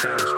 Hey,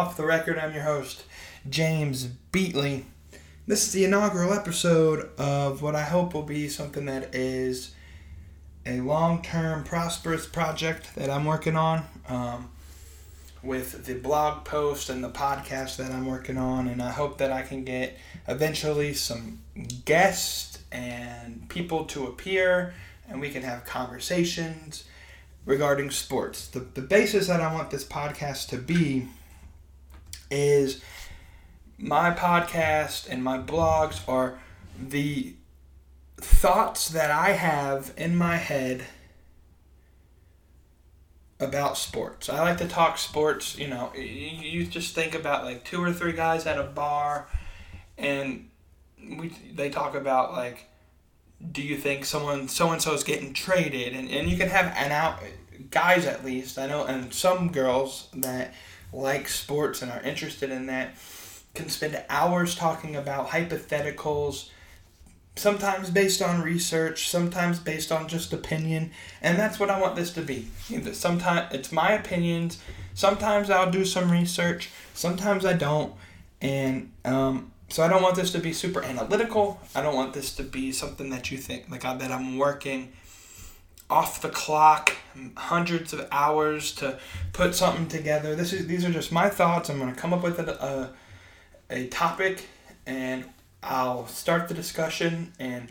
Off the Record. I'm your host, James Beatley. This is the inaugural episode of what I hope will be something that is a long term, prosperous project that I'm working on um, with the blog post and the podcast that I'm working on. And I hope that I can get eventually some guests and people to appear and we can have conversations regarding sports. The, the basis that I want this podcast to be is my podcast and my blogs are the thoughts that I have in my head about sports. I like to talk sports, you know, you just think about like two or three guys at a bar and we they talk about like do you think someone so and so is getting traded and, and you can have an out guys at least i know and some girls that like sports and are interested in that can spend hours talking about hypotheticals sometimes based on research sometimes based on just opinion and that's what i want this to be sometimes it's my opinions sometimes i'll do some research sometimes i don't and um, so I don't want this to be super analytical. I don't want this to be something that you think like that I'm working off the clock, hundreds of hours to put something together. This is these are just my thoughts. I'm going to come up with a, a, a topic and I'll start the discussion and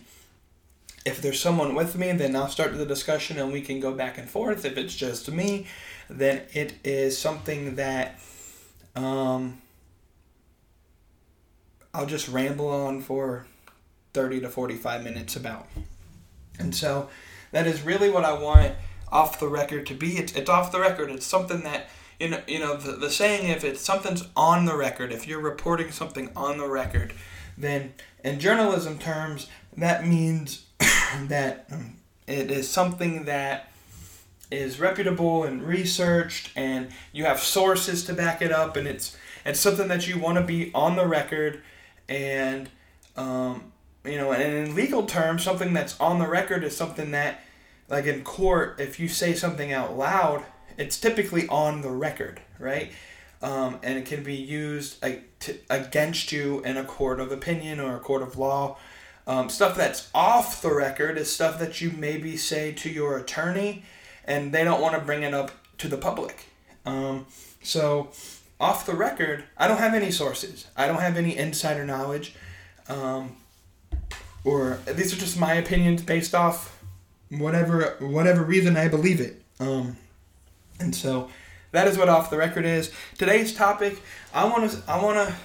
if there's someone with me, then I'll start the discussion and we can go back and forth. If it's just me, then it is something that um, I'll just ramble on for 30 to 45 minutes about. And so that is really what I want off the record to be. It's, it's off the record. It's something that, you know, you know the, the saying, if it's something's on the record, if you're reporting something on the record, then in journalism terms, that means that um, it is something that is reputable and researched and you have sources to back it up and it's it's something that you want to be on the record and um, you know, and in legal terms, something that's on the record is something that, like in court, if you say something out loud, it's typically on the record, right? Um, and it can be used against you in a court of opinion or a court of law. Um, stuff that's off the record is stuff that you maybe say to your attorney, and they don't want to bring it up to the public. Um, so off the record, I don't have any sources. I don't have any insider knowledge. Um, or these are just my opinions based off whatever whatever reason I believe it. Um, and so that is what off the record is. Today's topic, I want to I want to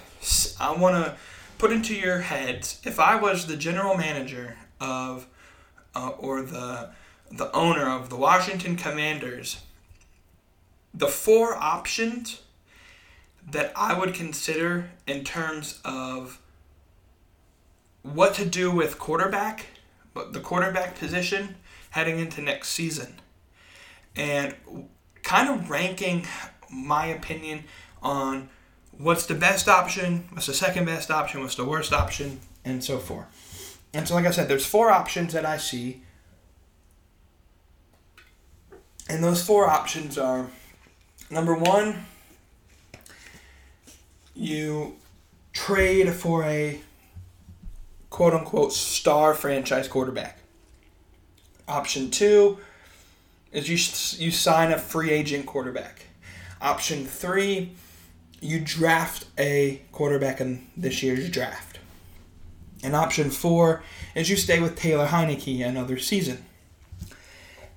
I want to put into your heads if I was the general manager of uh, or the the owner of the Washington Commanders, the four options that I would consider in terms of what to do with quarterback, the quarterback position heading into next season. And kind of ranking my opinion on what's the best option, what's the second best option, what's the worst option, and so forth. And so, like I said, there's four options that I see. And those four options are number one, you trade for a quote unquote star franchise quarterback. Option two is you, you sign a free agent quarterback. Option three, you draft a quarterback in this year's draft. And option four is you stay with Taylor Heinicke another season.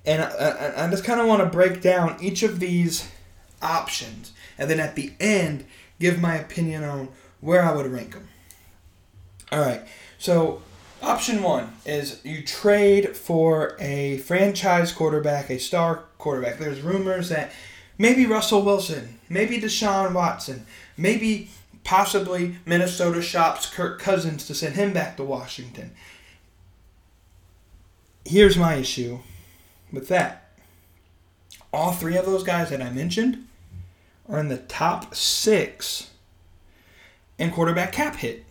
And I, I, I just kind of want to break down each of these options, and then at the end, give my opinion on where I would rank them. All right, so option one is you trade for a franchise quarterback, a star quarterback. There's rumors that maybe Russell Wilson, maybe Deshaun Watson, maybe possibly Minnesota shops Kirk Cousins to send him back to Washington. Here's my issue with that. All three of those guys that I mentioned are in the top six in quarterback cap hit.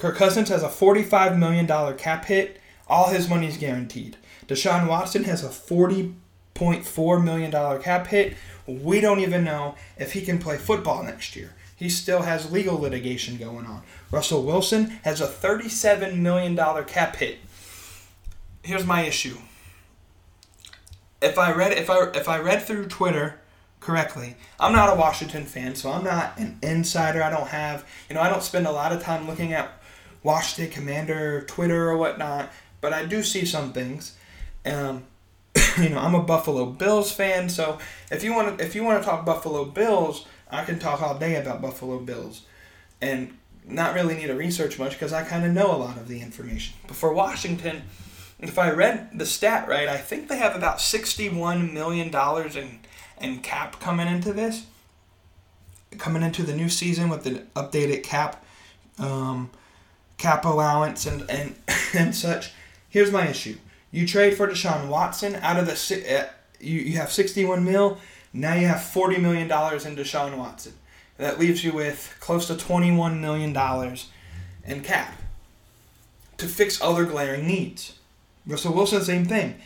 Kirk Cousins has a $45 million cap hit. All his money is guaranteed. Deshaun Watson has a $40.4 million cap hit. We don't even know if he can play football next year. He still has legal litigation going on. Russell Wilson has a $37 million cap hit. Here's my issue. If I read if I if I read through Twitter correctly, I'm not a Washington fan, so I'm not an insider. I don't have you know I don't spend a lot of time looking at Washington Commander Twitter or whatnot, but I do see some things. Um, you know, I'm a Buffalo Bills fan, so if you want to if you want to talk Buffalo Bills, I can talk all day about Buffalo Bills, and not really need to research much because I kind of know a lot of the information. But for Washington, if I read the stat right, I think they have about sixty-one million dollars in in cap coming into this, coming into the new season with the updated cap, um, cap allowance and and and such. Here's my issue you trade for Deshaun Watson out of the uh, you, you have 61 mil. Now you have 40 million dollars in Deshaun Watson. That leaves you with close to 21 million dollars in cap to fix other glaring needs. Russell Wilson, same thing.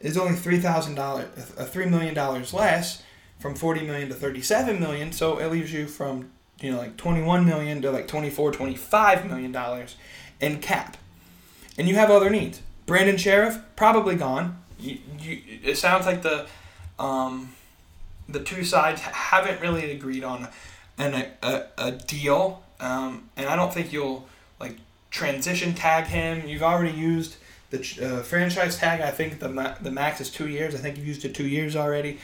Is only three thousand dollars, three million dollars less, from 40 million to 37 million. So it leaves you from you know like 21 million to like 24, 25 million dollars in cap, and you have other needs. Brandon Scherff probably gone. You, you, it sounds like the um, the two sides haven't really agreed on an, a, a deal, um, and I don't think you'll like transition tag him. You've already used the uh, franchise tag. I think the ma- the max is two years. I think you've used it two years already.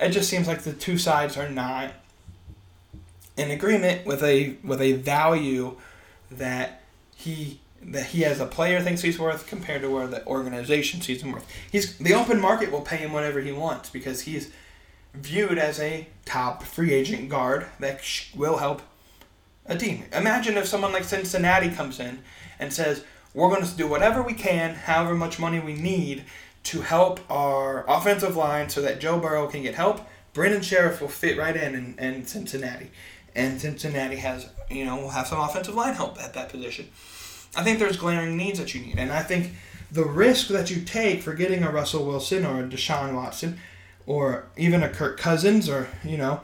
It just seems like the two sides are not in agreement with a with a value that he that he as a player thinks he's worth compared to where the organization sees him worth. He's the open market will pay him whatever he wants because he's viewed as a top free agent guard that will help a team. Imagine if someone like Cincinnati comes in and says, "We're going to do whatever we can, however much money we need to help our offensive line so that Joe Burrow can get help." Brandon Scherff will fit right in, in in Cincinnati, and Cincinnati has you know will have some offensive line help at that position. I think there's glaring needs that you need, and I think the risk that you take for getting a Russell Wilson or a Deshaun Watson, or even a Kirk Cousins, or you know,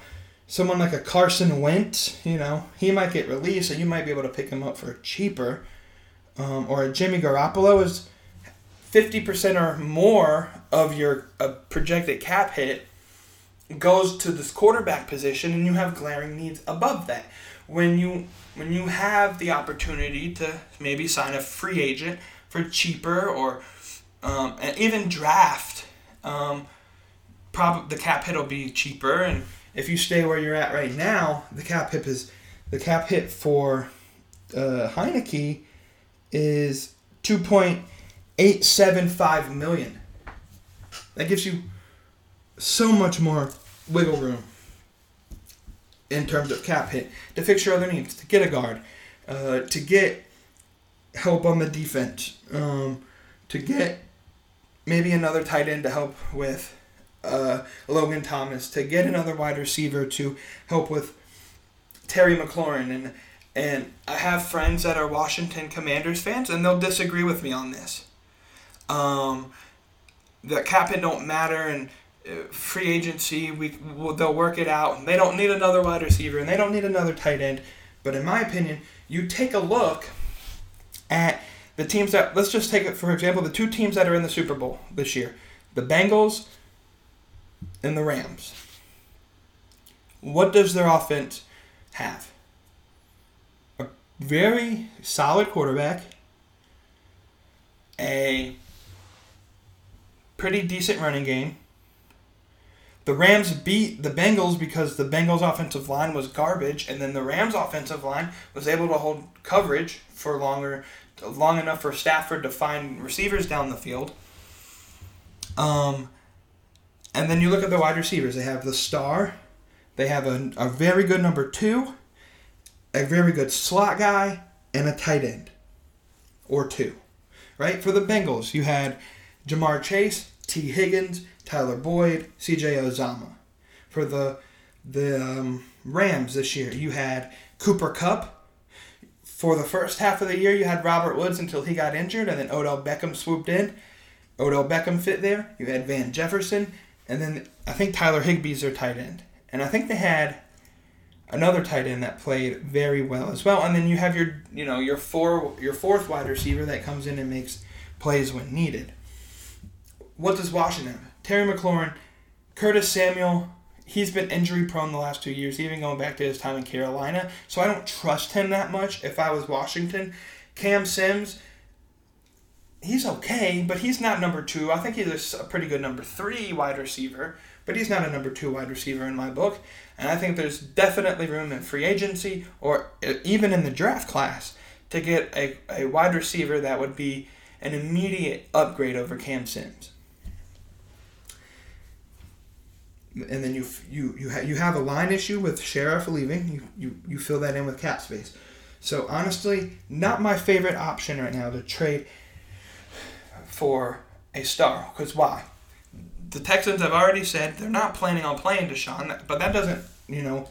someone like a Carson Wentz, you know, he might get released, and you might be able to pick him up for cheaper, um, or a Jimmy Garoppolo is fifty percent or more of your uh, projected cap hit goes to this quarterback position, and you have glaring needs above that. When you when you have the opportunity to maybe sign a free agent for cheaper or um, and even draft, um, prob- the cap hit will be cheaper. And if you stay where you're at right now, the cap hit is the cap hit for uh, Heinicke is two point eight seven five million. That gives you so much more wiggle room in terms of cap hit to fix your other needs, to get a guard, uh, to get help on the defense, um, to get maybe another tight end to help with uh, Logan Thomas, to get another wide receiver to help with Terry McLaurin and and I have friends that are Washington Commanders fans, and they'll disagree with me on this. Um, the cap hit don't matter, and free agency. We will, they'll work it out. They don't need another wide receiver and they don't need another tight end. But in my opinion, you take a look at the teams that let's just take it for example the two teams that are in the Super Bowl this year, the Bengals and the Rams. What does their offense have? A very solid quarterback, a pretty decent running game the Rams beat the Bengals because the Bengals offensive line was garbage, and then the Rams offensive line was able to hold coverage for longer, long enough for Stafford to find receivers down the field. Um, and then you look at the wide receivers. They have the star, they have a, a very good number two, a very good slot guy, and a tight end or two. Right? For the Bengals, you had Ja'Marr Chase, Tee Higgins, Tyler Boyd, C.J. Uzomah. For the the um, Rams this year, you had Cooper Kupp. For the first half of the year, you had Robert Woods until he got injured, and then Odell Beckham swooped in. Odell Beckham fit there. You had Van Jefferson, and then I think Tyler Higbee's their tight end. And I think they had another tight end that played very well as well. And then you have your you know your four your fourth wide receiver that comes in and makes plays when needed. What does Washington have? Terry McLaurin, Curtis Samuel, he's been injury prone the last two years, even going back to his time in Carolina. So I don't trust him that much if I was Washington. Cam Sims, he's okay, but he's not number two. I think he's a pretty good number three wide receiver, but he's not a number two wide receiver in my book. And I think there's definitely room in free agency or even in the draft class to get a, a wide receiver that would be an immediate upgrade over Cam Sims. And then you you you, ha- you have a line issue with Scherff leaving. You, you you fill that in with cap space. So honestly, not my favorite option right now to trade for a star. Because why? The Texans have already said they're not planning on playing Deshaun, but that doesn't you know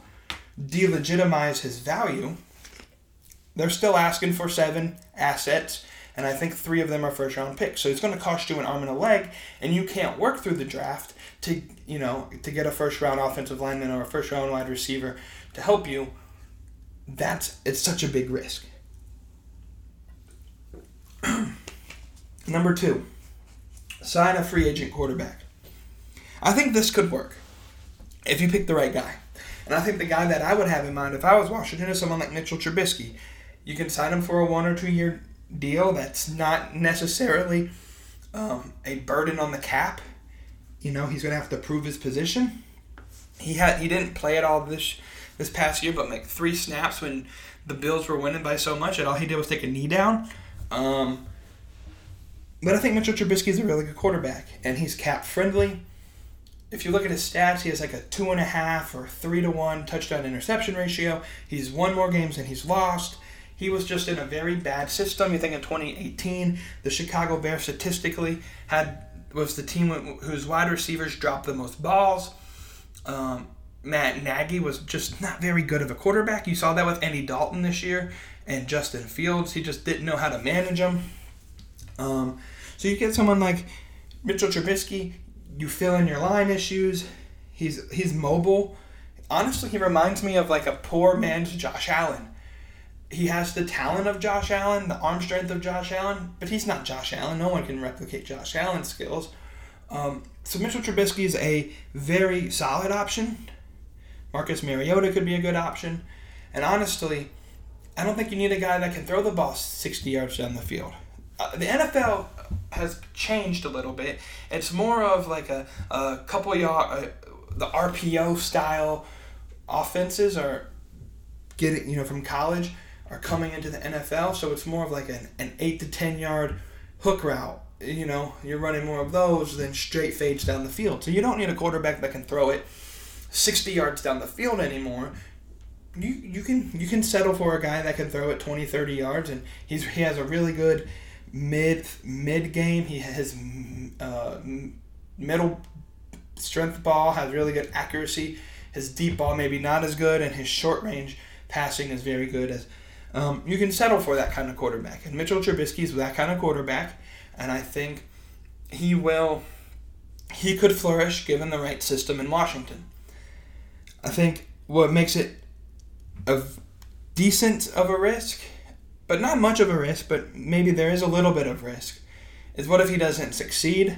delegitimize his value. They're still asking for seven assets, and I think three of them are first round picks. So it's going to cost you an arm and a leg, and you can't work through the draft to you know to get a first round offensive lineman or a first round wide receiver to help you, that's it's such a big risk. Number two, sign a free agent quarterback. I think this could work if you pick the right guy. And I think the guy that I would have in mind if I was Washington is someone like Mitchell Trubisky. You can sign him for a one or two year deal that's not necessarily um, a burden on the cap. You know, he's going to have to prove his position. He had he didn't play at all this this past year, but like three snaps when the Bills were winning by so much, and all he did was take a knee down. Um, but I think Mitchell Trubisky is a really good quarterback, and he's cap friendly. If you look at his stats, he has like a two and a half or three to one touchdown interception ratio. He's won more games than he's lost. He was just in a very bad system. You think in 2018, the Chicago Bears statistically had was the team whose wide receivers dropped the most balls. Um, Matt Nagy was just not very good of a quarterback. You saw that with Andy Dalton this year and Justin Fields. He just didn't know how to manage them. Um, so you get someone like Mitchell Trubisky. You fill in your line issues. He's he's mobile. Honestly, he reminds me of like a poor man's Josh Allen. He has the talent of Josh Allen, the arm strength of Josh Allen, but he's not Josh Allen. No one can replicate Josh Allen's skills. Um, so Mitchell Trubisky is a very solid option. Marcus Mariota could be a good option. And honestly, I don't think you need a guy that can throw the ball 60 yards down the field. Uh, the NFL has changed a little bit. It's more of like a, a couple yard, uh, the RPO style offenses are getting, you know, from college are coming into the NFL, so it's more of like an, an 8 to 10 yard hook route. You know, you're running more of those than straight fades down the field. So you don't need a quarterback that can throw it 60 yards down the field anymore. You, you can you can settle for a guy that can throw it 20 30 yards and he's he has a really good mid mid game he has uh, middle strength ball has really good accuracy his deep ball maybe not as good and his short range passing is very good as um, you can settle for that kind of quarterback. And Mitchell Trubisky is that kind of quarterback, and I think he will. He could flourish given the right system in Washington. I think what makes it a decent of a risk, but not much of a risk, but maybe there is a little bit of risk, is what if he doesn't succeed?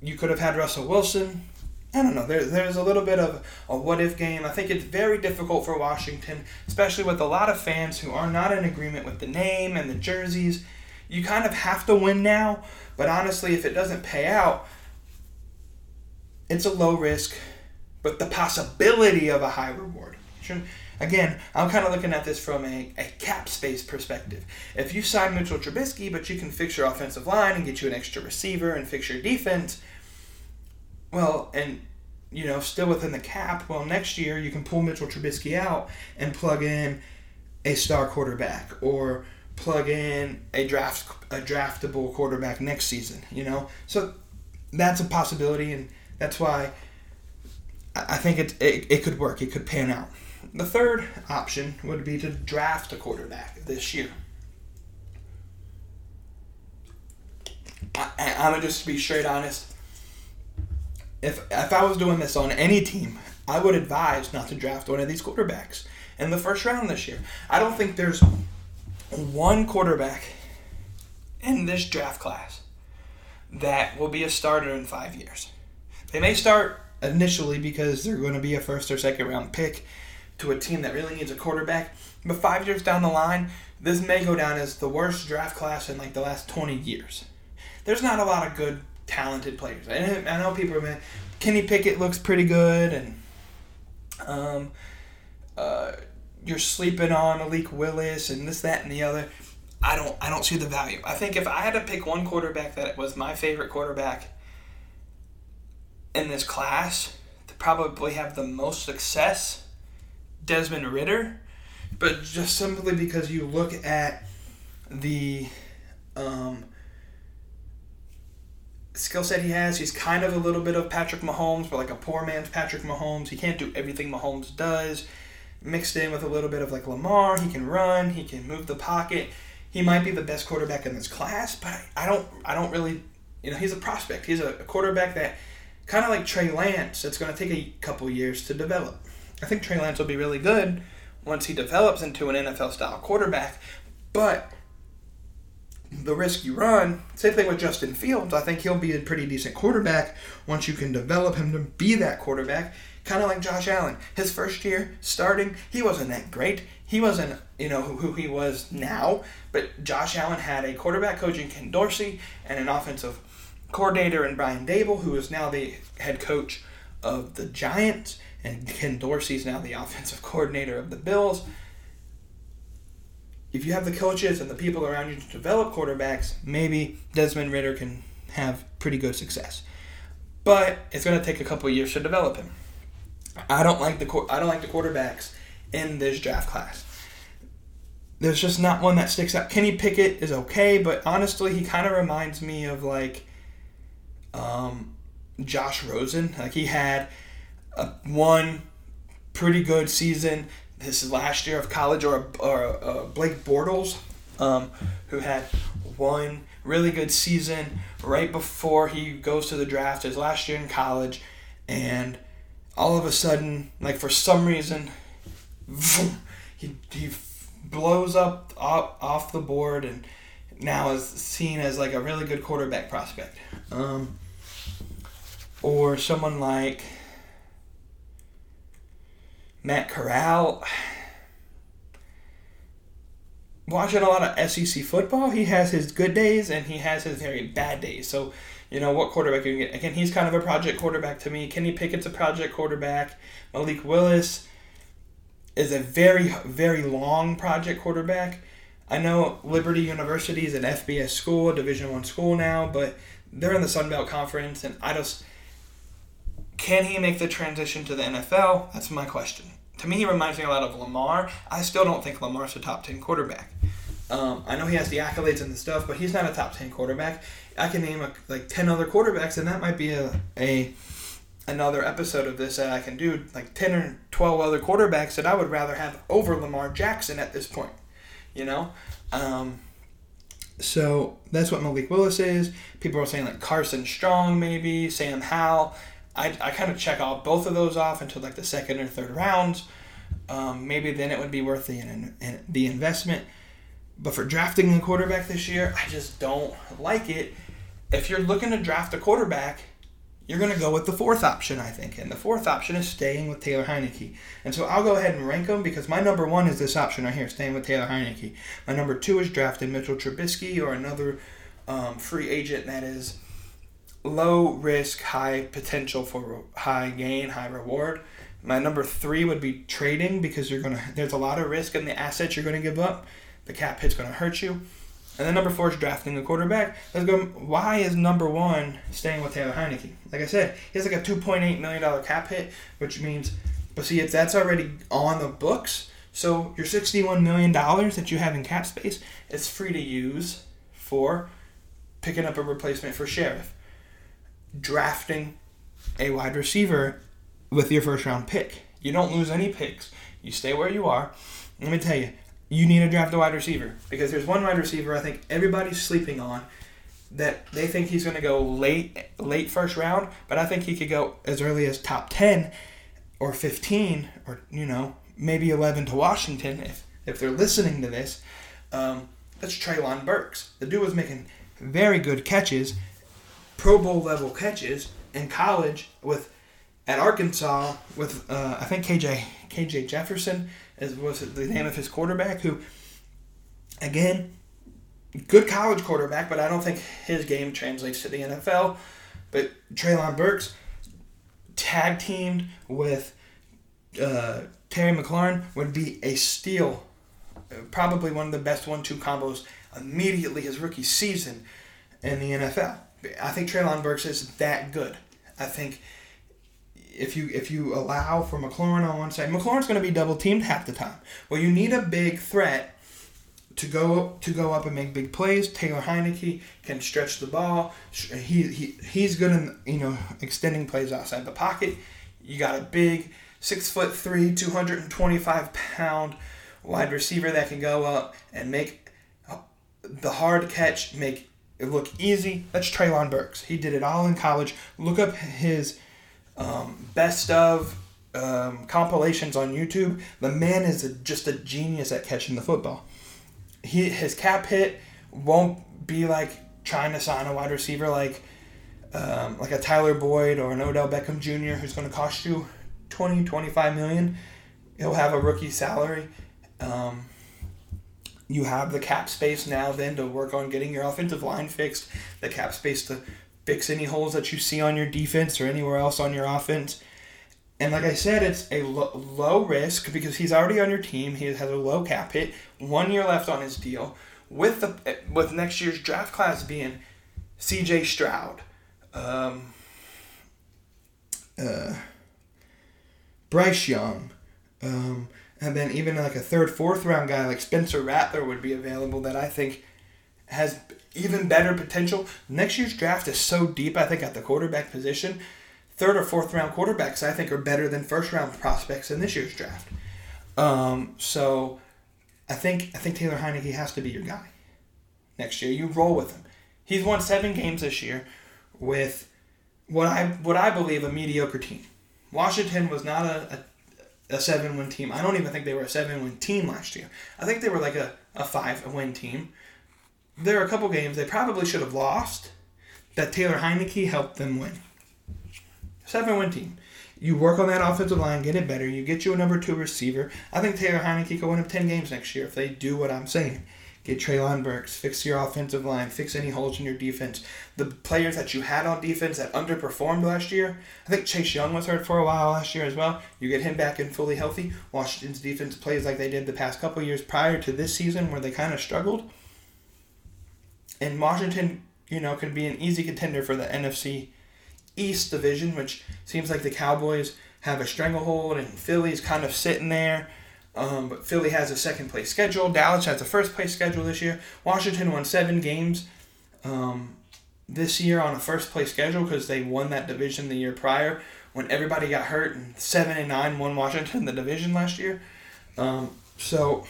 You could have had Russell Wilson. I don't know. There, there's a little bit of a what if game. I think it's very difficult for Washington, especially with a lot of fans who are not in agreement with the name and the jerseys. You kind of have to win now, but honestly, if it doesn't pay out, it's a low risk, but the possibility of a high reward. Again, I'm kind of looking at this from a, a cap space perspective. If you sign Mitchell Trubisky, but you can fix your offensive line and get you an extra receiver and fix your defense, well, and you know, still within the cap, well, next year you can pull Mitchell Trubisky out and plug in a star quarterback or plug in a draft a draftable quarterback next season, you know? So that's a possibility and that's why I think it, it, it could work. It could pan out. The third option would be to draft a quarterback this year. I, I'm gonna just be straight honest. If if I was doing this on any team, I would advise not to draft one of these quarterbacks in the first round this year. I don't think there's one quarterback in this draft class that will be a starter in five years. They may start initially because they're going to be a first or second round pick to a team that really needs a quarterback. But five years down the line, this may go down as the worst draft class in like the last 20 years. There's not a lot of good, talented players. And I know people are, man, Kenny Pickett looks pretty good, and um, uh, you're sleeping on Malik Willis and this, that, and the other. I don't, I don't see the value. I think if I had to pick one quarterback that was my favorite quarterback in this class to probably have the most success Desmond Ridder, but just simply because you look at the um, skill set he has, he's kind of a little bit of Patrick Mahomes, but like a poor man's Patrick Mahomes. He can't do everything Mahomes does. Mixed in with a little bit of like Lamar, he can run, he can move the pocket. He might be the best quarterback in this class, but I don't, I don't really, you know, he's a prospect. He's a quarterback that kind of like Trey Lance. It's going to take a couple years to develop. I think Trey Lance will be really good once he develops into an NFL style quarterback, but the risk you run, same thing with Justin Fields. I think he'll be a pretty decent quarterback once you can develop him to be that quarterback. Kind of like Josh Allen. His first year starting, he wasn't that great. He wasn't, you know, who he was now. But Josh Allen had a quarterback coach in Ken Dorsey and an offensive coordinator in Brian Daboll, who is now the head coach of the Giants and Ken Dorsey's now the offensive coordinator of the Bills. If you have the coaches and the people around you to develop quarterbacks, maybe Desmond Ridder can have pretty good success. But it's going to take a couple years to develop him. I don't like the I don't like the quarterbacks in this draft class. There's just not one that sticks out. Kenny Pickett is okay, but honestly, he kind of reminds me of like um, Josh Rosen. Like he had a one pretty good season this is last year of college, or or uh, Blake Bortles, um, who had one really good season right before he goes to the draft his last year in college, and all of a sudden, like for some reason, he he blows up off, off the board and now is seen as like a really good quarterback prospect. Um, or someone like Matt Corral. Watching a lot of SEC football, he has his good days and he has his very bad days. So, you know, what quarterback you get? Again, he's kind of a project quarterback to me. Kenny Pickett's a project quarterback. Malik Willis is a very, very long project quarterback. I know Liberty University is an FBS school, Division One school now, but they're in the Sun Belt Conference, and I just can he make the transition to the NFL? That's my question. To me, he reminds me a lot of Lamar. I still don't think Lamar's a top 10 quarterback. Um, I know he has the accolades and the stuff, but he's not a top 10 quarterback. I can name a, like 10 other quarterbacks, and that might be a, a another episode of this that I can do, like 10 or 12 other quarterbacks that I would rather have over Lamar Jackson at this point. You know? Um, so that's what Malik Willis is. People are saying like Carson Strong, maybe, Sam Howell. I, I kind of check off both of those off until like the second or third rounds. Um, maybe then it would be worth the the investment. But for drafting a quarterback this year, I just don't like it. If you're looking to draft a quarterback, you're going to go with the fourth option, I think. And the fourth option is staying with Taylor Heinicke. And so I'll go ahead and rank them because my number one is this option right here, staying with Taylor Heinicke. My number two is drafting Mitchell Trubisky or another um, free agent that is low risk, high potential for high gain, high reward. My number three would be trading because you're gonna. There's a lot of risk in the assets you're gonna give up. The cap hit's gonna hurt you. And then number four is drafting a quarterback. Let's go. Why is number one staying with Taylor Heinicke? Like I said, he has like a two point eight million dollar cap hit, which means, but see, if that's already on the books, so your sixty one million dollars that you have in cap space is free to use for picking up a replacement for Scherff, drafting a wide receiver with your first round pick. You don't lose any picks. You stay where you are. Let me tell you, you need to draft a wide receiver because there's one wide receiver I think everybody's sleeping on that they think he's going to go late late first round, but I think he could go as early as top 10 or 15 or you know, maybe 11 to Washington if if they're listening to this. Um, that's Treylon Burks. The dude was making very good catches, Pro Bowl level catches in college with at Arkansas with uh, I think KJ KJ Jefferson is was the name of his quarterback who again good college quarterback but I don't think his game translates to the NFL but Treylon Burks tag teamed with uh, Terry McLaurin would be a steal probably one of the best one-two combos immediately his rookie season in the NFL I think Treylon Burks is that good I think if you if you allow for McLaurin on one side, McLaurin's going to be double teamed half the time. Well, you need a big threat to go to go up and make big plays. Taylor Heinicke can stretch the ball. He, he he's good in you know extending plays outside the pocket. You got a big six foot three, two hundred and twenty five pound wide receiver that can go up and make the hard catch make it look easy. That's Treylon Burks. He did it all in college. Look up his um, best of um, compilations on YouTube. The man is a, just a genius at catching the football. He his cap hit won't be like trying to sign a wide receiver like um, like a Tyler Boyd or an Odell Beckham Jr. who's going to cost you 20, 25 million. He'll have a rookie salary. Um, you have the cap space now then to work on getting your offensive line fixed, the cap space to fix any holes that you see on your defense or anywhere else on your offense. And like I said, it's a lo- low risk because he's already on your team. He has a low cap hit, one year left on his deal. With the with next year's draft class being C.J. Stroud, um, uh, Bryce Young, um, and then even like a third, fourth round guy like Spencer Rattler would be available that I think has even better potential. Next year's draft is so deep, I think, at the quarterback position. Third or fourth round quarterbacks, I think, are better than first round prospects in this year's draft. Um, so I think I think Taylor Heinicke has to be your guy next year. You roll with him. He's won seven games this year with what I what I believe a mediocre team. Washington was not a, a, a seven win team. I don't even think they were a seven win team last year. I think they were like a, a five win team there are a couple games they probably should have lost that Taylor Heinicke helped them win. Seven win team. You work on that offensive line, get it better. You get you a number two receiver. I think Taylor Heinicke can win up 10 games next year if they do what I'm saying. Get Treylon Burks, fix your offensive line, fix any holes in your defense. The players that you had on defense that underperformed last year, I think Chase Young was hurt for a while last year as well. You get him back and fully healthy. Washington's defense plays like they did the past couple years prior to this season where they kind of struggled and Washington, you know, could be an easy contender for the NFC East division, which seems like the Cowboys have a stranglehold and Philly's kind of sitting there. Um, but Philly has a second place schedule. Dallas has a first place schedule this year. Washington won seven games um, this year on a first place schedule because they won that division the year prior when everybody got hurt. And seven and nine won Washington the division last year. Um, so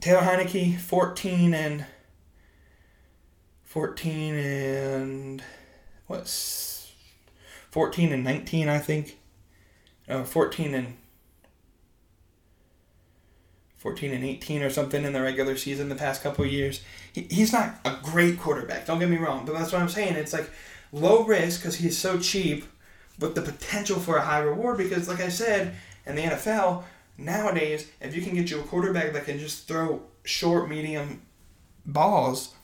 Taylor Heinicke, fourteen and 14 and what's 14 and 19 I think uh, 14 and 14 and 18 or something in the regular season the past couple years he, he's not a great quarterback don't get me wrong but that's what I'm saying it's like low risk because he's so cheap but the potential for a high reward because like I said in the NFL nowadays if you can get you a quarterback that can just throw short medium balls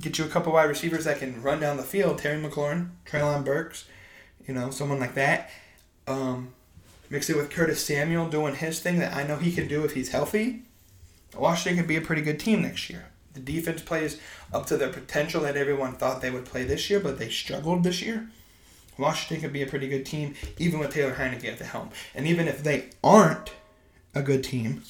Get you a couple wide receivers that can run down the field. Terry McLaurin, Treylon Burks, you know, someone like that. Um, mix it with Curtis Samuel doing his thing that I know he can do if he's healthy. Washington could be a pretty good team next year. The defense plays up to their potential that everyone thought they would play this year, but they struggled this year. Washington could be a pretty good team, even with Taylor Heinicke at the helm. And even if they aren't a good team,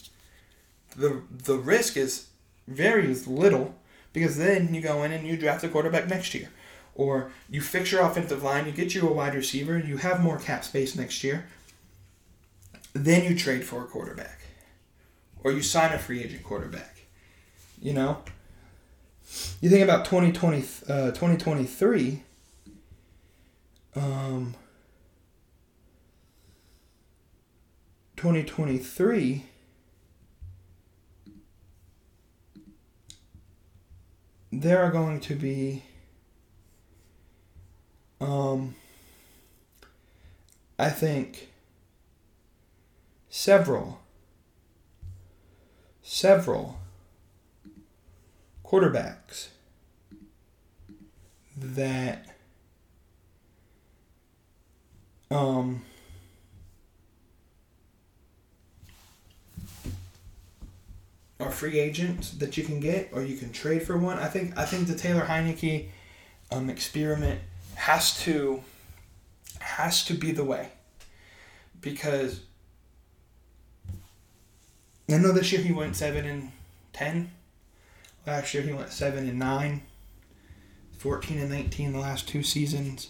the the risk is very little because then you go in and you draft a quarterback next year. Or you fix your offensive line, you get you a wide receiver, you have more cap space next year. Then you trade for a quarterback. Or you sign a free agent quarterback. You know? You think about 2020, uh, 2023. Um, 2023 there are going to be um, I think several. Several. Quarterbacks. That um or free agents that you can get, or you can trade for one. I think I think the Taylor Heinicke um, experiment has to has to be the way. Because I know this year he went seven and ten. Last year he went seven and nine. 14 and 19 the last two seasons.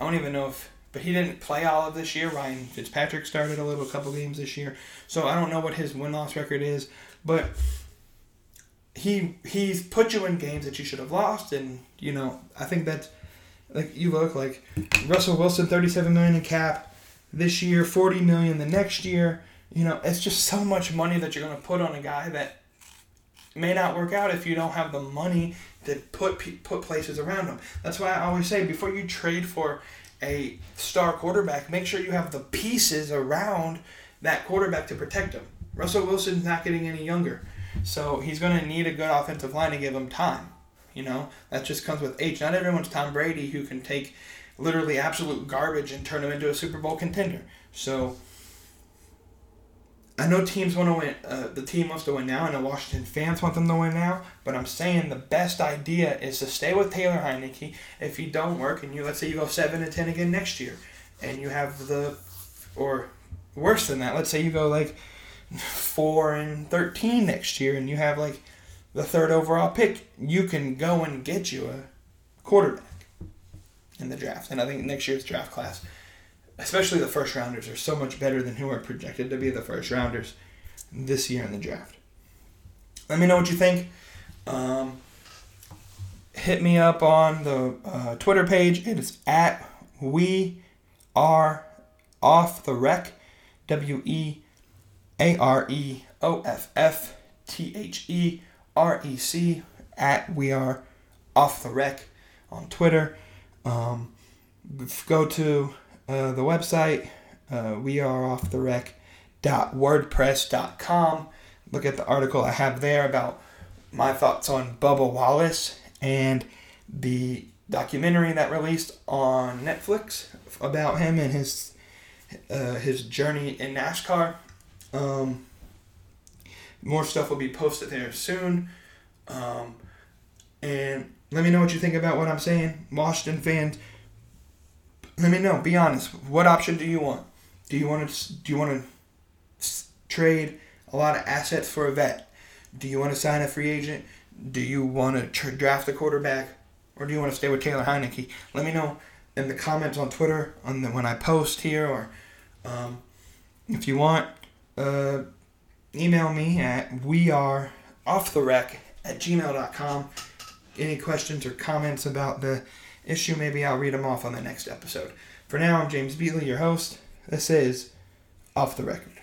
I don't even know if but he didn't play all of this year. Ryan Fitzpatrick started a little a couple games this year, so I don't know what his win loss record is, but he he's put you in games that you should have lost, and you know I think that like you look like Russell Wilson, thirty seven million in cap this year, forty million the next year. You know it's just so much money that you're gonna put on a guy that may not work out if you don't have the money to put put places around him. That's why I always say before you trade for a star quarterback, make sure you have the pieces around that quarterback to protect him. Russell Wilson's not getting any younger, so he's going to need a good offensive line to give him time. You know, that just comes with age. Not everyone's Tom Brady who can take literally absolute garbage and turn him into a Super Bowl contender. So I know teams want to win. Uh, the team wants to win now. I know Washington fans want them to win now. But I'm saying the best idea is to stay with Taylor Heinicke. If you don't work, and you let's say you go seven and ten again next year, and you have the, or worse than that, let's say you go like four and thirteen next year, and you have like the third overall pick, you can go and get you a quarterback in the draft. And I think next year's draft class especially the first rounders, are so much better than who are projected to be the first rounders this year in the draft. Let me know what you think. Um, hit me up on the uh, Twitter page. It is at we are off the rec. W E A R E O F F T H E R E C at we are off the rec on Twitter. Um, go to uh, the website, uh, we are off the rec.wordpress.com. Look at the article I have there about my thoughts on Bubba Wallace and the documentary that released on Netflix about him and his uh, his journey in NASCAR. Um, more stuff will be posted there soon. Um, and let me know what you think about what I'm saying. Washington fans, let me know. Be honest. What option do you want? Do you want to do you want to trade a lot of assets for a vet? Do you want to sign a free agent? Do you want to tr- draft a quarterback, or do you want to stay with Taylor Heinicke? Let me know in the comments on Twitter on the when I post here, or um, if you want, uh, email me at we are off the rec at gmail.com. Any questions or comments about the issue, maybe I'll read them off on the next episode. For now, I'm James Beatley, your host. This is Off the Record.